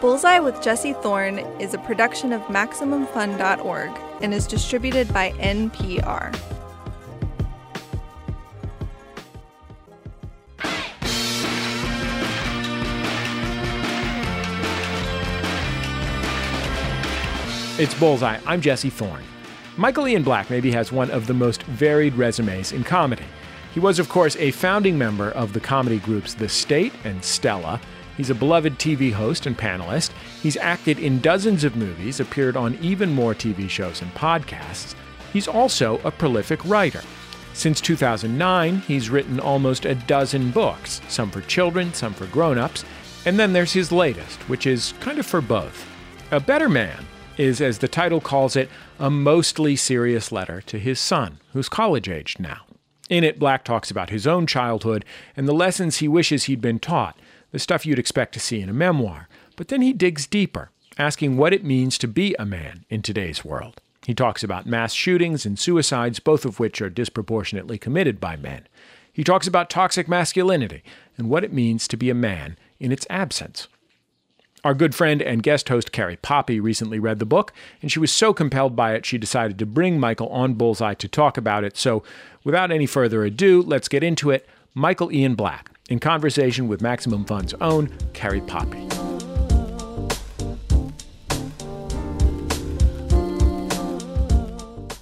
Bullseye with Jesse Thorn is a production of MaximumFun.org and is distributed by NPR. It's Bullseye. I'm Jesse Thorn. Michael Ian Black maybe has one of the most varied resumes in comedy. He was, of course, a founding member of the comedy groups The State and Stella. He's a beloved TV host and panelist. He's acted in dozens of movies, appeared on even more TV shows and podcasts. He's also a prolific writer. Since 2009, he's written almost a dozen books, some for children, some for grown ups, and then there's his latest, which is kind of for both. A Better Man is, as the title calls it, a mostly serious letter to his son, who's college aged now. In it, Black talks about his own childhood and the lessons he wishes he'd been taught, the stuff you'd expect to see in a memoir. But then he digs deeper, asking what it means to be a man in today's world. He talks about mass shootings and suicides, both of which are disproportionately committed by men. He talks about toxic masculinity and what it means to be a man in its absence. Our good friend and guest host Carrie Poppy recently read the book, and she was so compelled by it she decided to bring Michael on Bullseye to talk about it. So, without any further ado, let's get into it. Michael Ian Black, in conversation with Maximum Fund's own Carrie Poppy.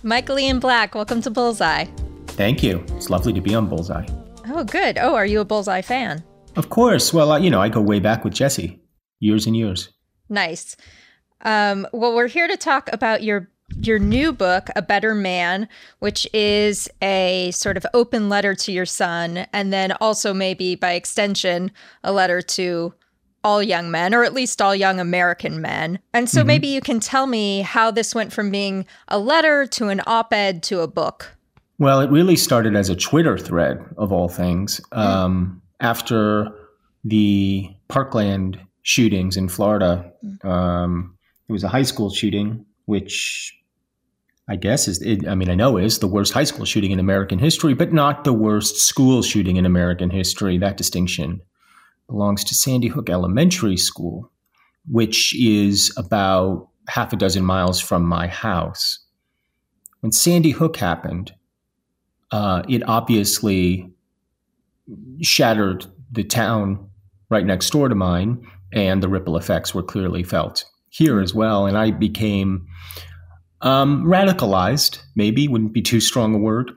Michael Ian Black, welcome to Bullseye. Thank you. It's lovely to be on Bullseye. Oh, good. Oh, are you a Bullseye fan? Of course. Well, uh, you know, I go way back with Jesse years and years. Nice. Um, well, we're here to talk about your your new book, A Better Man, which is a sort of open letter to your son, and then also maybe by extension a letter to all young men, or at least all young American men. And so mm-hmm. maybe you can tell me how this went from being a letter to an op-ed to a book. Well, it really started as a Twitter thread of all things. Mm. Um, after the Parkland shootings in Florida. Mm. Um, it was a high school shooting, which I guess is, it, I mean, I know is the worst high school shooting in American history, but not the worst school shooting in American history. That distinction belongs to Sandy Hook Elementary School, which is about half a dozen miles from my house. When Sandy Hook happened, uh, it obviously shattered the town right next door to mine and the ripple effects were clearly felt here as well. And I became um, radicalized, maybe wouldn't be too strong a word,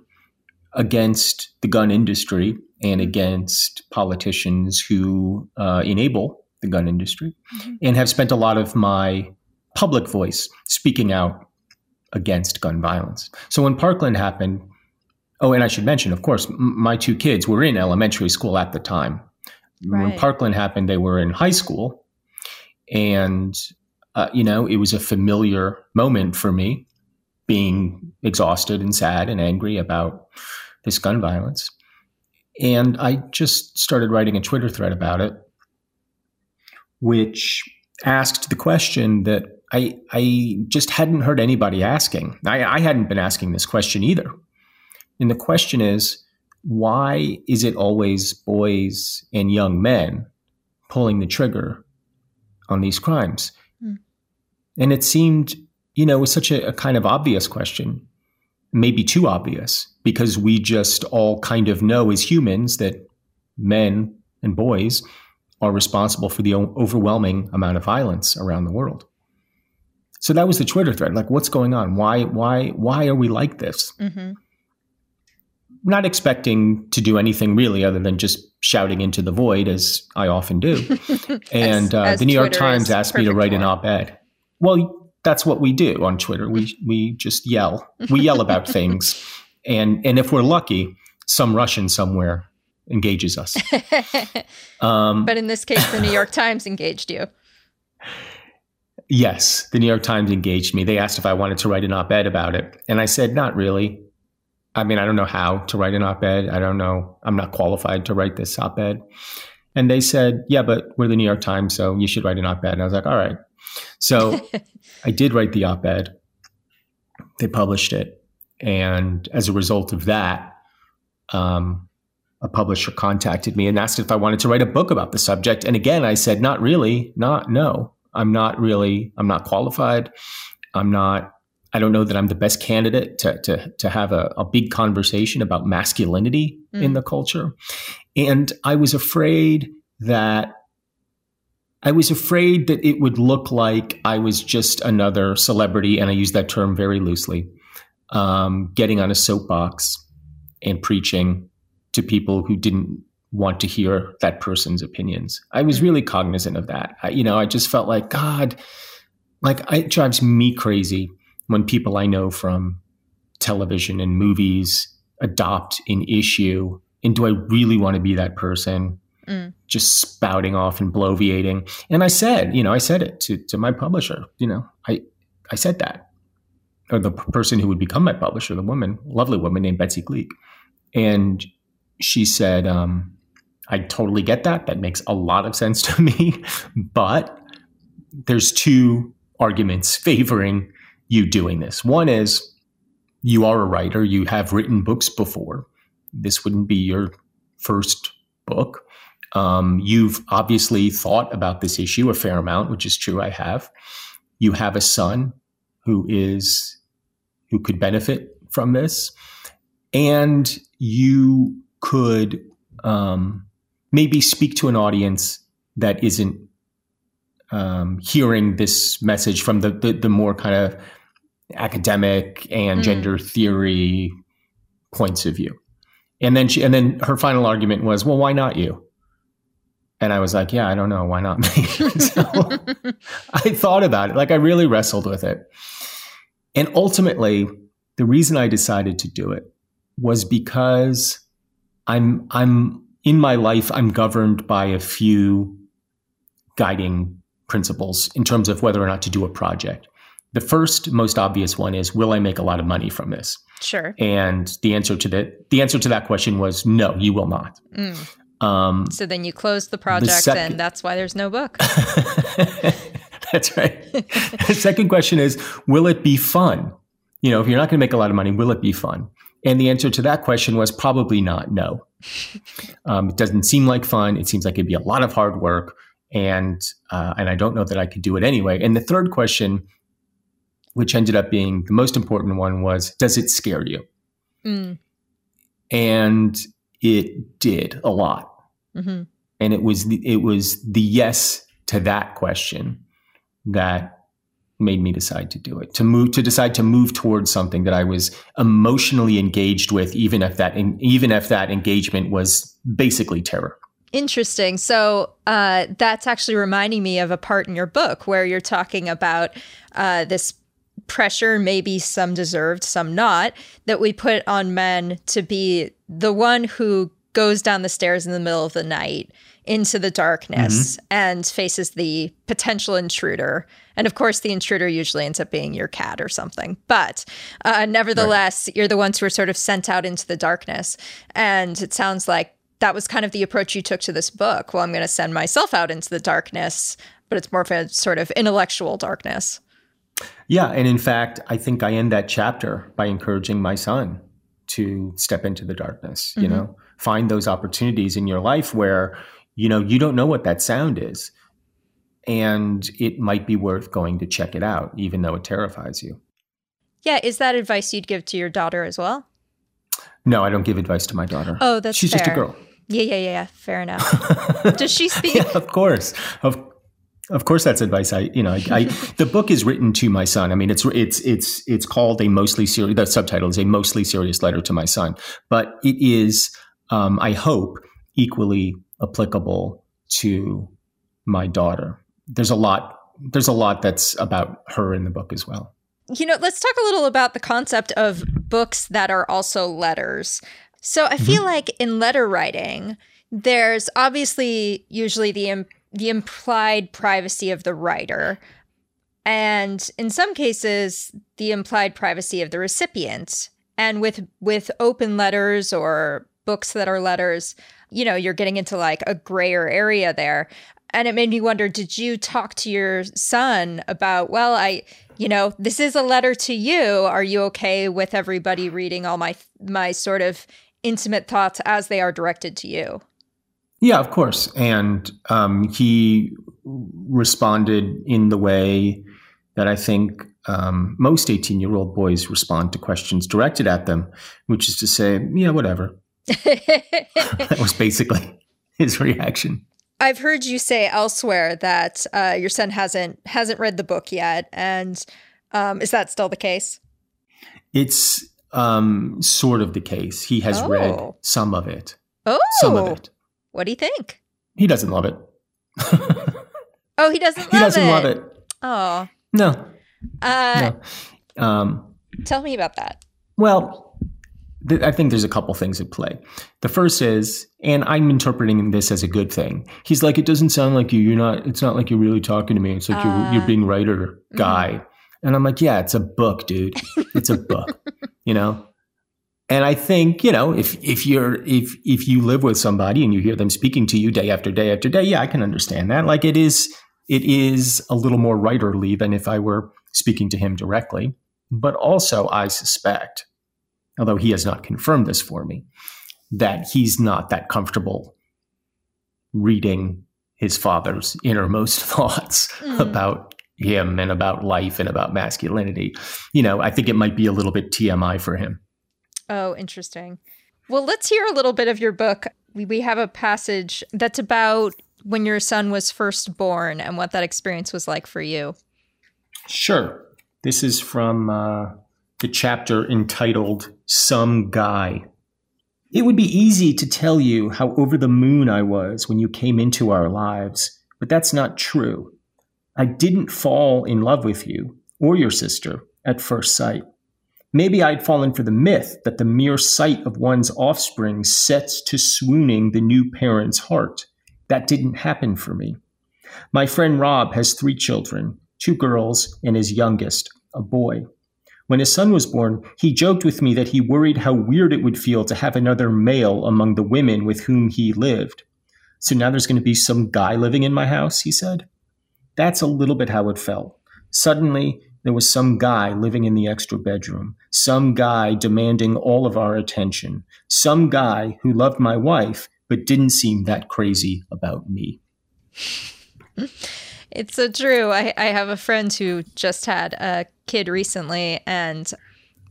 against the gun industry and against politicians who uh, enable the gun industry, mm-hmm. and have spent a lot of my public voice speaking out against gun violence. So when Parkland happened, oh, and I should mention, of course, m- my two kids were in elementary school at the time. Right. When Parkland happened, they were in high school. And, uh, you know, it was a familiar moment for me being exhausted and sad and angry about this gun violence. And I just started writing a Twitter thread about it, which asked the question that I, I just hadn't heard anybody asking. I, I hadn't been asking this question either. And the question is, why is it always boys and young men pulling the trigger on these crimes? And it seemed, you know, it was such a, a kind of obvious question, maybe too obvious, because we just all kind of know as humans that men and boys are responsible for the overwhelming amount of violence around the world. So that was the Twitter thread. Like, what's going on? Why, why, why are we like this? Mm-hmm not expecting to do anything really other than just shouting into the void as I often do. and as, uh, as the New York Times asked me to write an op-ed. Well, that's what we do on Twitter. We we just yell. We yell about things, and and if we're lucky, some Russian somewhere engages us. Um, but in this case, the New York Times engaged you. Yes, the New York Times engaged me. They asked if I wanted to write an op-ed about it, and I said, "Not really." I mean, I don't know how to write an op ed. I don't know. I'm not qualified to write this op ed. And they said, yeah, but we're the New York Times, so you should write an op ed. And I was like, all right. So I did write the op ed. They published it. And as a result of that, um, a publisher contacted me and asked if I wanted to write a book about the subject. And again, I said, not really, not no. I'm not really, I'm not qualified. I'm not, I don't know that I'm the best candidate to, to, to have a, a big conversation about masculinity mm. in the culture. And I was afraid that I was afraid that it would look like I was just another celebrity, and I use that term very loosely, um, getting on a soapbox and preaching to people who didn't want to hear that person's opinions. I was really cognizant of that. I, you know, I just felt like God, like it drives me crazy when people I know from television and movies adopt an issue. And do I really want to be that person? Mm. Just spouting off and bloviating. And I said, you know, I said it to, to my publisher, you know, I, I said that. Or the person who would become my publisher, the woman, lovely woman named Betsy Gleick. And she said, um, I totally get that. That makes a lot of sense to me. But there's two arguments favoring you doing this. One is you are a writer, you have written books before. This wouldn't be your first book. Um, you've obviously thought about this issue a fair amount, which is true. I have. You have a son who is who could benefit from this, and you could um, maybe speak to an audience that isn't um, hearing this message from the, the, the more kind of academic and mm. gender theory points of view. And then she, and then her final argument was, well, why not you? And I was like, yeah, I don't know. Why not me? so I thought about it. Like I really wrestled with it. And ultimately, the reason I decided to do it was because I'm, I'm in my life, I'm governed by a few guiding principles in terms of whether or not to do a project. The first, most obvious one is, will I make a lot of money from this? Sure. And the answer to that, the answer to that question was, no, you will not. Mm. Um, so then you close the project, the sec- and that's why there's no book. that's right. the second question is, will it be fun? You know, if you're not going to make a lot of money, will it be fun? And the answer to that question was probably not. No. Um, it doesn't seem like fun. It seems like it'd be a lot of hard work, and uh, and I don't know that I could do it anyway. And the third question, which ended up being the most important one, was Does it scare you? Mm. And it did a lot. Mm-hmm. And it was the, it was the yes to that question that made me decide to do it to move to decide to move towards something that i was emotionally engaged with even if that even if that engagement was basically terror interesting so uh, that's actually reminding me of a part in your book where you're talking about uh, this pressure maybe some deserved some not that we put on men to be the one who goes down the stairs in the middle of the night into the darkness mm-hmm. and faces the potential intruder. And of course, the intruder usually ends up being your cat or something. But uh, nevertheless, right. you're the ones who are sort of sent out into the darkness. And it sounds like that was kind of the approach you took to this book. Well, I'm going to send myself out into the darkness, but it's more of a sort of intellectual darkness. Yeah. And in fact, I think I end that chapter by encouraging my son to step into the darkness, mm-hmm. you know, find those opportunities in your life where you know, you don't know what that sound is. And it might be worth going to check it out, even though it terrifies you. Yeah. Is that advice you'd give to your daughter as well? No, I don't give advice to my daughter. Oh, that's She's fair. just a girl. Yeah, yeah, yeah. Yeah. Fair enough. Does she speak? Yeah, of course. Of of course, that's advice. I, you know, I, I, the book is written to my son. I mean, it's it's it's it's called a mostly serious. The subtitle is a mostly serious letter to my son, but it is, um, I hope, equally applicable to my daughter. There's a lot there's a lot that's about her in the book as well. You know, let's talk a little about the concept of books that are also letters. So I feel mm-hmm. like in letter writing, there's obviously usually the Im- the implied privacy of the writer, and in some cases, the implied privacy of the recipient. And with with open letters or books that are letters, you know, you're getting into like a grayer area there. And it made me wonder did you talk to your son about, well, I, you know, this is a letter to you. Are you okay with everybody reading all my my sort of intimate thoughts as they are directed to you? Yeah, of course. And um, he responded in the way that I think um, most 18 year old boys respond to questions directed at them, which is to say, yeah, whatever. that was basically his reaction. I've heard you say elsewhere that uh, your son hasn't hasn't read the book yet, and um, is that still the case? It's um, sort of the case. He has Oh. read some of it. Oh, Some of it. What do you think? He doesn't love it. Oh, he doesn't. Love he doesn't it. love it. Oh, No, uh, no. Um, tell me about that. Well, th- I think there's a couple things at play. The first is, and I'm interpreting this as a good thing. He's like, it doesn't sound like you. You're not. It's not like you're really talking to me. It's like Uh, you're you're being writer guy. And I'm like, yeah, it's a book, dude. It's a book. you know. And I think you know if if you're if if you live with somebody and you hear them speaking to you day after day after day, yeah, I can understand that. Like it is it is a little more writerly than if I were speaking to him directly. But also, I suspect although he has not confirmed this for me, that he's not that comfortable reading his father's innermost thoughts Mm. about him and about life and about masculinity. You know, I think it might be a little bit TMI for him. Oh, interesting. Well, let's hear a little bit of your book. We, we have a passage that's about when your son was first born and what that experience was like for you. Sure. This is from uh, the chapter entitled Some Guy. It would be easy to tell you how over the moon I was when you came into our lives, but that's not true. I didn't fall in love with you or your sister at first sight. Maybe I'd fallen for the myth that the mere sight of one's offspring sets to swooning the new parent's heart. That didn't happen for me. My friend Rob has three children two girls and his youngest, a boy. When his son was born, he joked with me that he worried how weird it would feel to have another male among the women with whom he lived. So now there's going to be some guy living in my house, he said. That's a little bit how it felt. Suddenly, there was some guy living in the extra bedroom, some guy demanding all of our attention, some guy who loved my wife but didn't seem that crazy about me. It's so true. I, I have a friend who just had a kid recently, and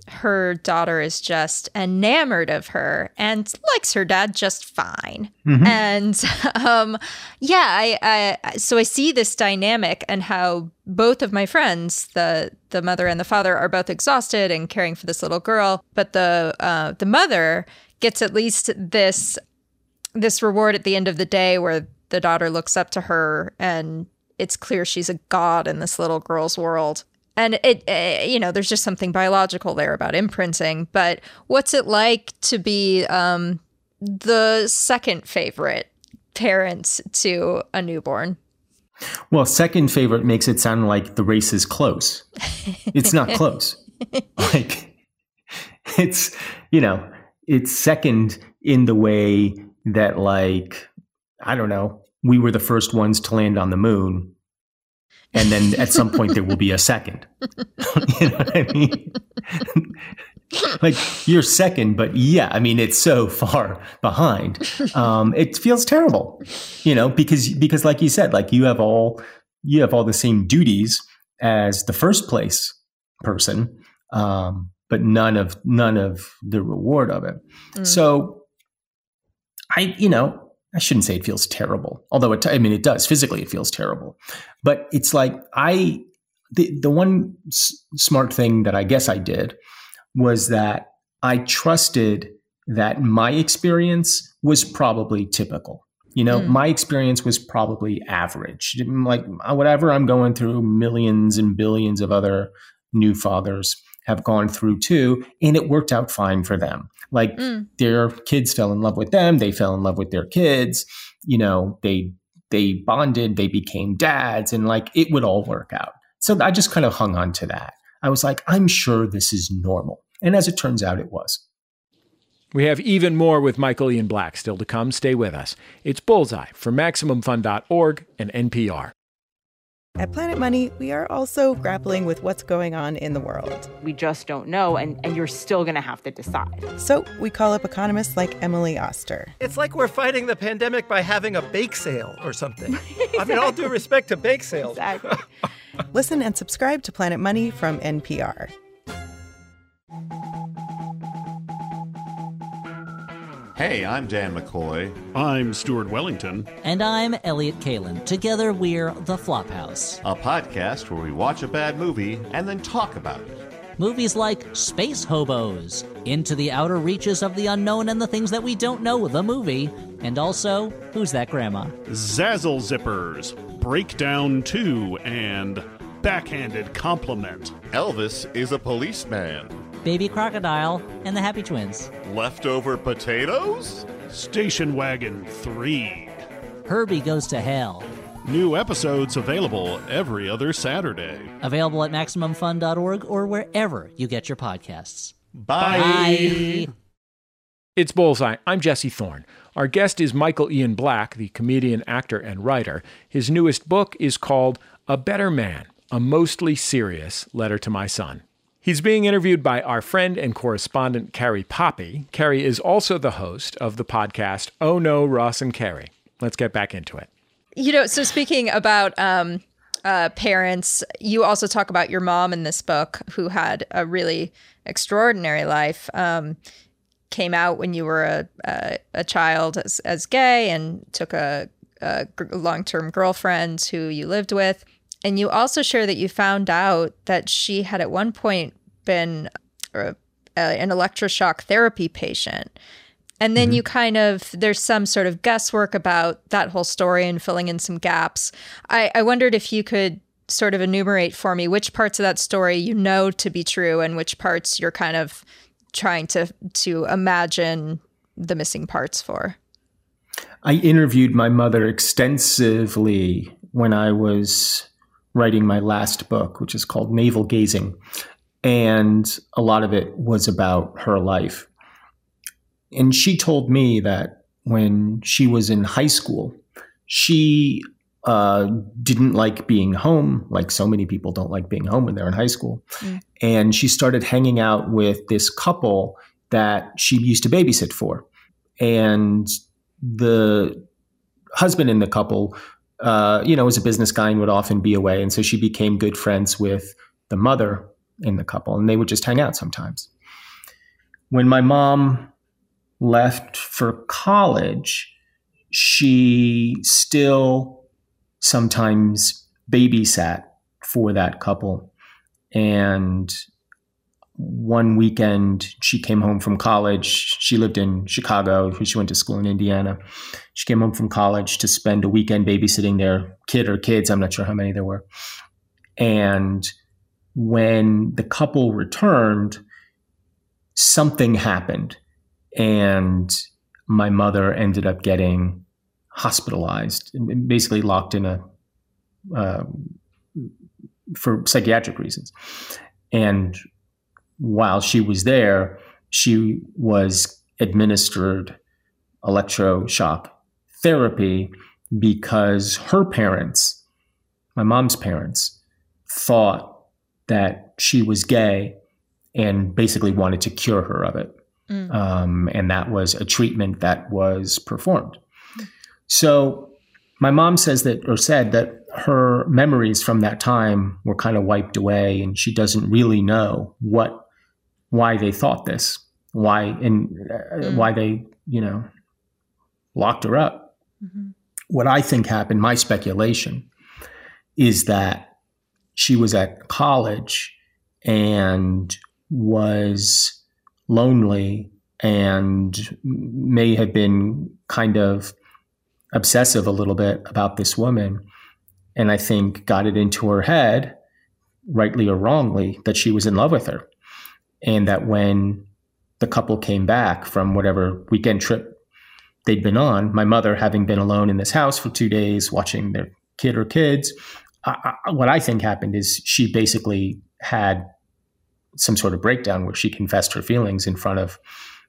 her daughter is just enamored of her and likes her dad just fine. And um, yeah, I, I so I see this dynamic and how both of my friends, the the mother and the father, are both exhausted and caring for this little girl, but the uh, the mother gets at least this this reward at the end of the day where the daughter looks up to her and it's clear she's a god in this little girl's world and it uh, you know there's just something biological there about imprinting but what's it like to be um the second favorite parent to a newborn Well, second favorite makes it sound like the race is close. It's not close. like it's you know, it's second in the way that like I don't know, we were the first ones to land on the moon. And then at some point there will be a second. you know what I mean? like you're second, but yeah, I mean it's so far behind. Um, it feels terrible, you know, because because like you said, like you have all you have all the same duties as the first place person, um, but none of none of the reward of it. Mm. So I, you know, I shouldn't say it feels terrible, although it, I mean, it does physically, it feels terrible, but it's like I, the, the one s- smart thing that I guess I did was that I trusted that my experience was probably typical. You know, Mm. my experience was probably average. Like whatever I'm going through, millions and billions of other new fathers have gone through too, and it worked out fine for them. Like Mm. their kids fell in love with them, they fell in love with their kids, you know, they they bonded, they became dads, and like it would all work out. So I just kind of hung on to that. I was like, I'm sure this is normal. And as it turns out, it was. We have even more with Michael Ian Black still to come. Stay with us. It's Bullseye from MaximumFun.org and NPR. At Planet Money, we are also grappling with what's going on in the world. We just don't know, and, and you're still going to have to decide. So we call up economists like Emily Oster. It's like we're fighting the pandemic by having a bake sale or something. exactly. I mean, all due respect to bake sales. Exactly. Listen and subscribe to Planet Money from NPR. Hey, I'm Dan McCoy. I'm Stuart Wellington. And I'm Elliott Kalan. Together we're The Flophouse, a podcast where we watch a bad movie and then talk about it. Movies like Space Hobos, Into the Outer Reaches of the Unknown and the Things That We Don't Know, the movie, and also Who's That Grandma? Zazzle Zippers, Breakdown 2, and Backhanded Compliment. Elvis is a policeman. Baby Crocodile, and the Happy Twins. Leftover potatoes? Station Wagon 3. Herbie Goes to Hell. New episodes available every other Saturday. Available at MaximumFun.org or wherever you get your podcasts. Bye. Bye. It's Bullseye. I'm Jesse Thorn. Our guest is Michael Ian Black, the comedian, actor, and writer. His newest book is called A Better Man, a mostly serious letter to my son. He's being interviewed by our friend and correspondent, Carrie Poppy. Carrie is also the host of the podcast, Oh No, Ross and Carrie. Let's get back into it. You know, so speaking about um, uh, parents, you also talk about your mom in this book, who had a really extraordinary life. Um, came out when you were a, a, a child as, as gay and took a, a long term girlfriend who you lived with and you also share that you found out that she had at one point been a, a, an electroshock therapy patient. And then mm-hmm. you kind of, there's some sort of guesswork about that whole story and filling in some gaps. I, I wondered if you could sort of enumerate for me which parts of that story you know to be true and which parts you're kind of trying to to imagine the missing parts for. I interviewed my mother extensively when I was writing my last book, which is called Navel Gazing. And a lot of it was about her life. And she told me that when she was in high school, she uh, didn't like being home, like so many people don't like being home when they're in high school. Mm. And she started hanging out with this couple that she used to babysit for. And the husband in the couple uh, you know, was a business guy and would often be away. And so she became good friends with the mother in the couple, and they would just hang out sometimes. When my mom left for college, she still sometimes babysat for that couple. And one weekend she came home from college. She lived in Chicago. She went to school in Indiana. She came home from college to spend a weekend babysitting their kid or kids. I'm not sure how many there were. And when the couple returned, something happened. And my mother ended up getting hospitalized, basically locked in a, uh, for psychiatric reasons. And while she was there, she was administered electroshock therapy because her parents, my mom's parents, thought that she was gay and basically wanted to cure her of it. Mm. Um, and that was a treatment that was performed. So my mom says that, or said that her memories from that time were kind of wiped away, and she doesn't really know what why they thought this, why and uh, mm. why they you know locked her up. Mm-hmm. What I think happened, my speculation, is that she was at college and was lonely and may have been kind of obsessive a little bit about this woman. And I think got it into her head, rightly or wrongly, that she was in love with her and that when the couple came back from whatever weekend trip they'd been on, my mother having been alone in this house for two days watching their kid or kids, I, I, what I think happened is she basically had some sort of breakdown where she confessed her feelings in front of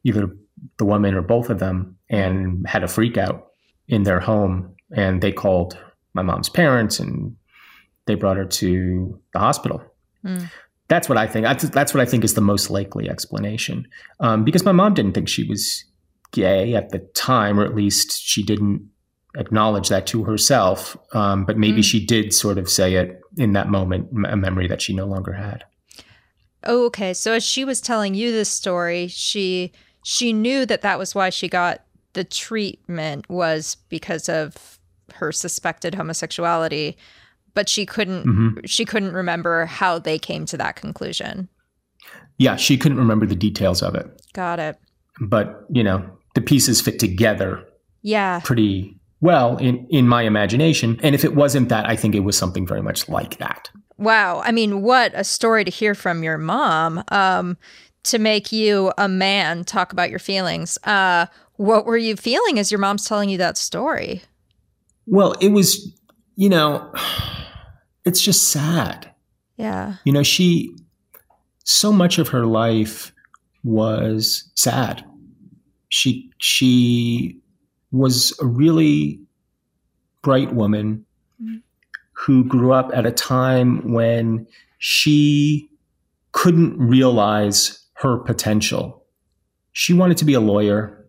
either the woman or both of them and had a freak out in their home. And they called my mom's parents and they brought her to the hospital. Mm. That's what I think. That's, what I think is the most likely explanation. Um, because my mom didn't think she was gay at the time, or at least she didn't acknowledge that to herself. Um, but maybe mm. she did sort of say it in that moment, a memory that she no longer had. Oh, okay. So as she was telling you this story, she she knew that that was why she got the treatment was because of her suspected homosexuality but she couldn't mm-hmm. she couldn't remember how they came to that conclusion. Yeah, she couldn't remember the details of it. Got it. But, you know, the pieces fit together. Yeah. Pretty well in in my imagination, and if it wasn't that, I think it was something very much like that. Wow. I mean, what a story to hear from your mom. Um to make you a man talk about your feelings. Uh what were you feeling as your mom's telling you that story? Well, it was, you know, it's just sad. Yeah. You know, she, so much of her life was sad. She, she was a really bright woman mm-hmm. who grew up at a time when she couldn't realize her potential. She wanted to be a lawyer,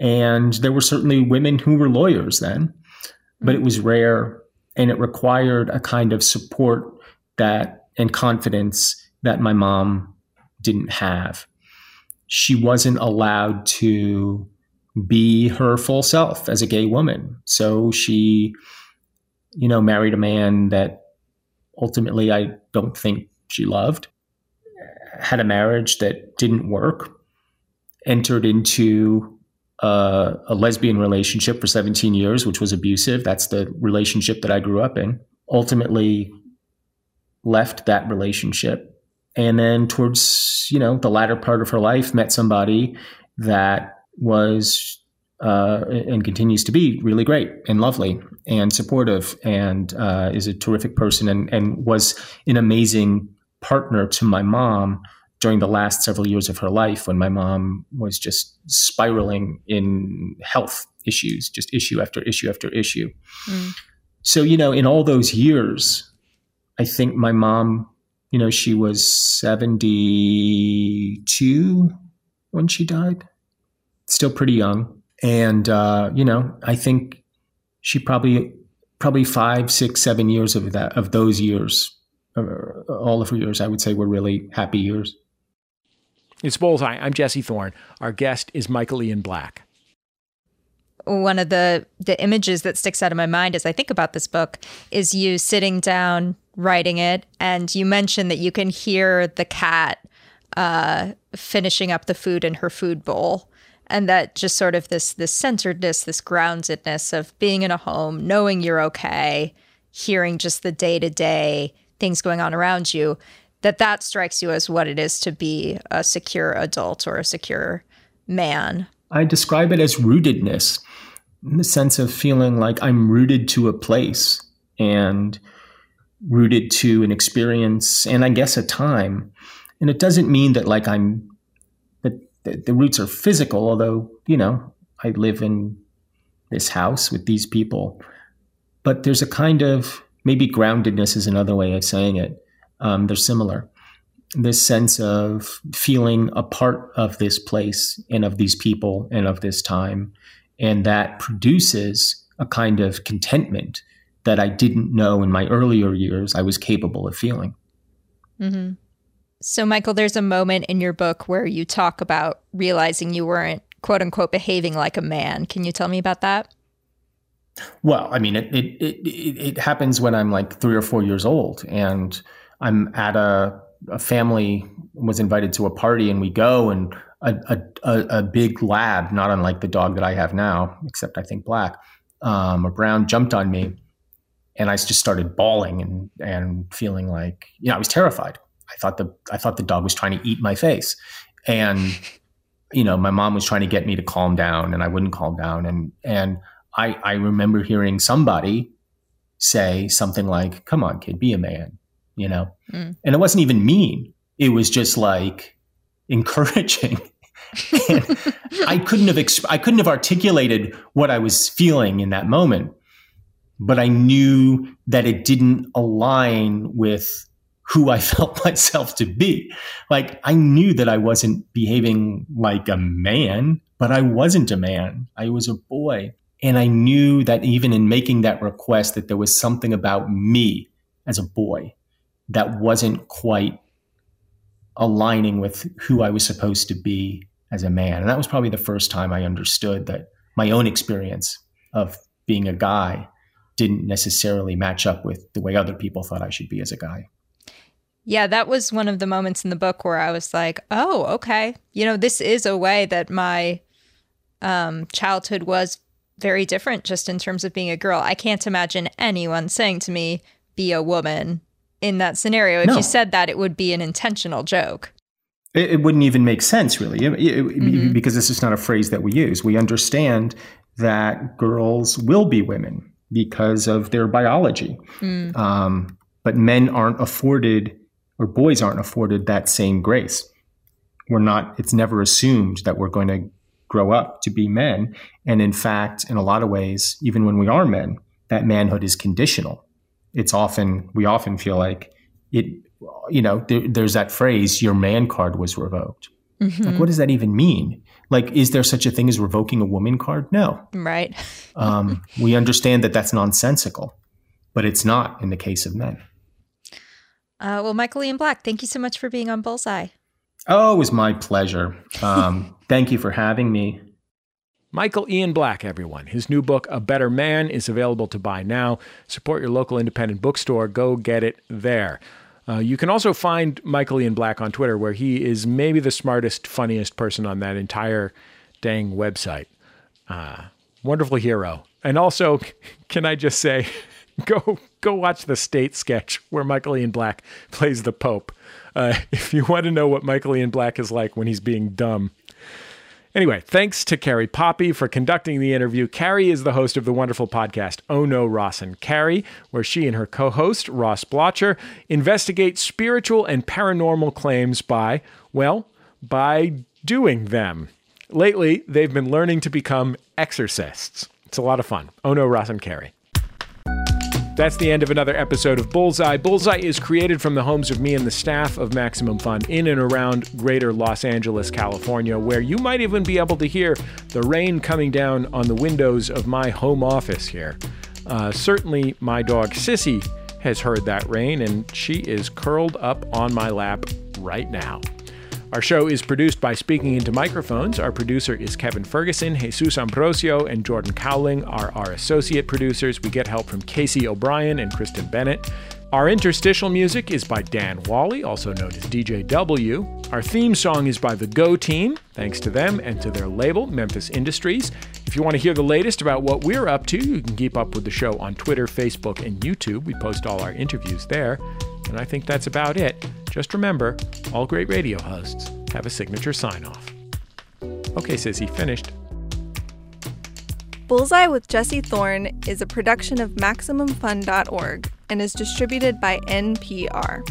and there were certainly women who were lawyers then, but it was rare and it required a kind of support that and confidence that my mom didn't have. She wasn't allowed to be her full self as a gay woman. So she, you know, married a man that ultimately I don't think she loved, had a marriage that didn't work, entered into uh, a lesbian relationship for 17 years, which was abusive. That's the relationship that I grew up in. Ultimately, left that relationship, and then towards you know the latter part of her life, met somebody that was uh, and continues to be really great and lovely and supportive, and uh, is a terrific person, and and was an amazing partner to my mom during the last several years of her life when my mom was just spiraling in health issues, just issue after issue after issue. Mm. So, you know, in all those years, I think my mom, you know, she was 72 when she died, still pretty young. And, uh, you know, I think she probably, probably five, six, seven years of that, of those years, uh, all of her years, I would say were really happy years. It's Bullseye. I'm Jesse Thorn. Our guest is Michael Ian Black. One of the the images that sticks out of my mind as I think about this book is you sitting down writing it, and you mentioned that you can hear the cat uh, finishing up the food in her food bowl, and that just sort of this this centeredness, this groundedness of being in a home, knowing you're okay, hearing just the day to day things going on around you that that strikes you as what it is to be a secure adult or a secure man. I describe it as rootedness in the sense of feeling like I'm rooted to a place and rooted to an experience and I guess a time. And it doesn't mean that like I'm that the, the roots are physical, although, you know, I live in this house with these people. But there's a kind of maybe groundedness is another way of saying it um, they're similar. This sense of feeling a part of this place and of these people and of this time. And that produces a kind of contentment that I didn't know in my earlier years I was capable of feeling. Mm-hmm. So, Michael, there's a moment in your book where you talk about realizing you weren't, quote unquote, behaving like a man. Can you tell me about that? Well, I mean, it, it, it, it happens when I'm like three or four years old. And I'm at a, a family was invited to a party and we go and a, a, a, big lab, not unlike the dog that I have now, except I think black, um, or brown, jumped on me, and I just started bawling and and feeling like you know I was terrified. I thought the I thought the dog was trying to eat my face, and you know my mom was trying to get me to calm down, and I wouldn't calm down, and and I I remember hearing somebody say something like, "Come on, kid, be a man." You know? Mm. And it wasn't even mean. It was just like encouraging. I couldn't have exp- I couldn't have articulated what I was feeling in that moment. but I knew that it didn't align with who I felt myself to be. Like I knew that I wasn't behaving like a man, but I wasn't a man. I was a boy. And I knew that even in making that request that there was something about me as a boy that wasn't quite aligning with who I was supposed to be as a man. And that was probably the first time I understood that my own experience of being a guy didn't necessarily match up with the way other people thought I should be as a guy. Yeah, that was one of the moments in the book where I was like, oh, okay. You know, this is a way that my um, childhood was very different just in terms of being a girl. I can't imagine anyone saying to me, be a woman in that scenario. If No. you said that, it would be an intentional joke. It, it wouldn't even make sense, really, It- it- Mhm. because this is not a phrase that we use. We understand that girls will be women because of their biology. Mm. Um, but men aren't afforded, or boys aren't afforded that same grace. We're not, it's never assumed that we're going to grow up to be men. And in fact, in a lot of ways, even when we are men, that manhood is conditional. It's often, we often feel like it, you know, there, there's that phrase, your man card was revoked. Like, Mhm. what does that even mean? Like, is there such a thing as revoking a woman card? No. Right. Um, we understand that that's nonsensical, but it's not in the case of men. Uh, well, Michael Ian Black, thank you so much for being on Bullseye. Oh, it was my pleasure. Um, thank you for having me. Michael Ian Black, everyone. His new book, A Better Man, is available to buy now. Support your local independent bookstore. Go get it there. Uh, you can also find Michael Ian Black on Twitter, where he is maybe the smartest, funniest person on that entire dang website. Uh, wonderful hero. And also, can I just say, go go watch the state sketch where Michael Ian Black plays the Pope. Uh, if you want to know what Michael Ian Black is like when he's being dumb. Anyway, thanks to Carrie Poppy for conducting the interview. Carrie is the host of the wonderful podcast Oh No, Ross and Carrie, where she and her co host, Ross Blocher, investigate spiritual and paranormal claims by, well, by doing them. Lately, they've been learning to become exorcists. It's a lot of fun. Oh No, Ross and Carrie. That's the end of another episode of Bullseye. Bullseye is created from the homes of me and the staff of Maximum Fun in and around greater Los Angeles, California, where you might even be able to hear the rain coming down on the windows of my home office here. Uh, certainly, my dog Sissy has heard that rain, and she is curled up on my lap right now. Our show is produced by Speaking Into Microphones. Our producer is Kevin Ferguson. Jesus Ambrosio and Jordan Kauwling are our associate producers. We get help from Casey O'Brien and Kristen Bennett. Our interstitial music is by Dan Wally, also known as DJ W. Our theme song is by the Go Team, thanks to them and to their label, Memphis Industries. If you want to hear the latest about what we're up to, you can keep up with the show on Twitter, Facebook, and YouTube. We post all our interviews there. And I think that's about it. Just remember, all great radio hosts have a signature sign off. Okay, says he finished. Bullseye with Jesse Thorn is a production of MaximumFun.org and is distributed by NPR.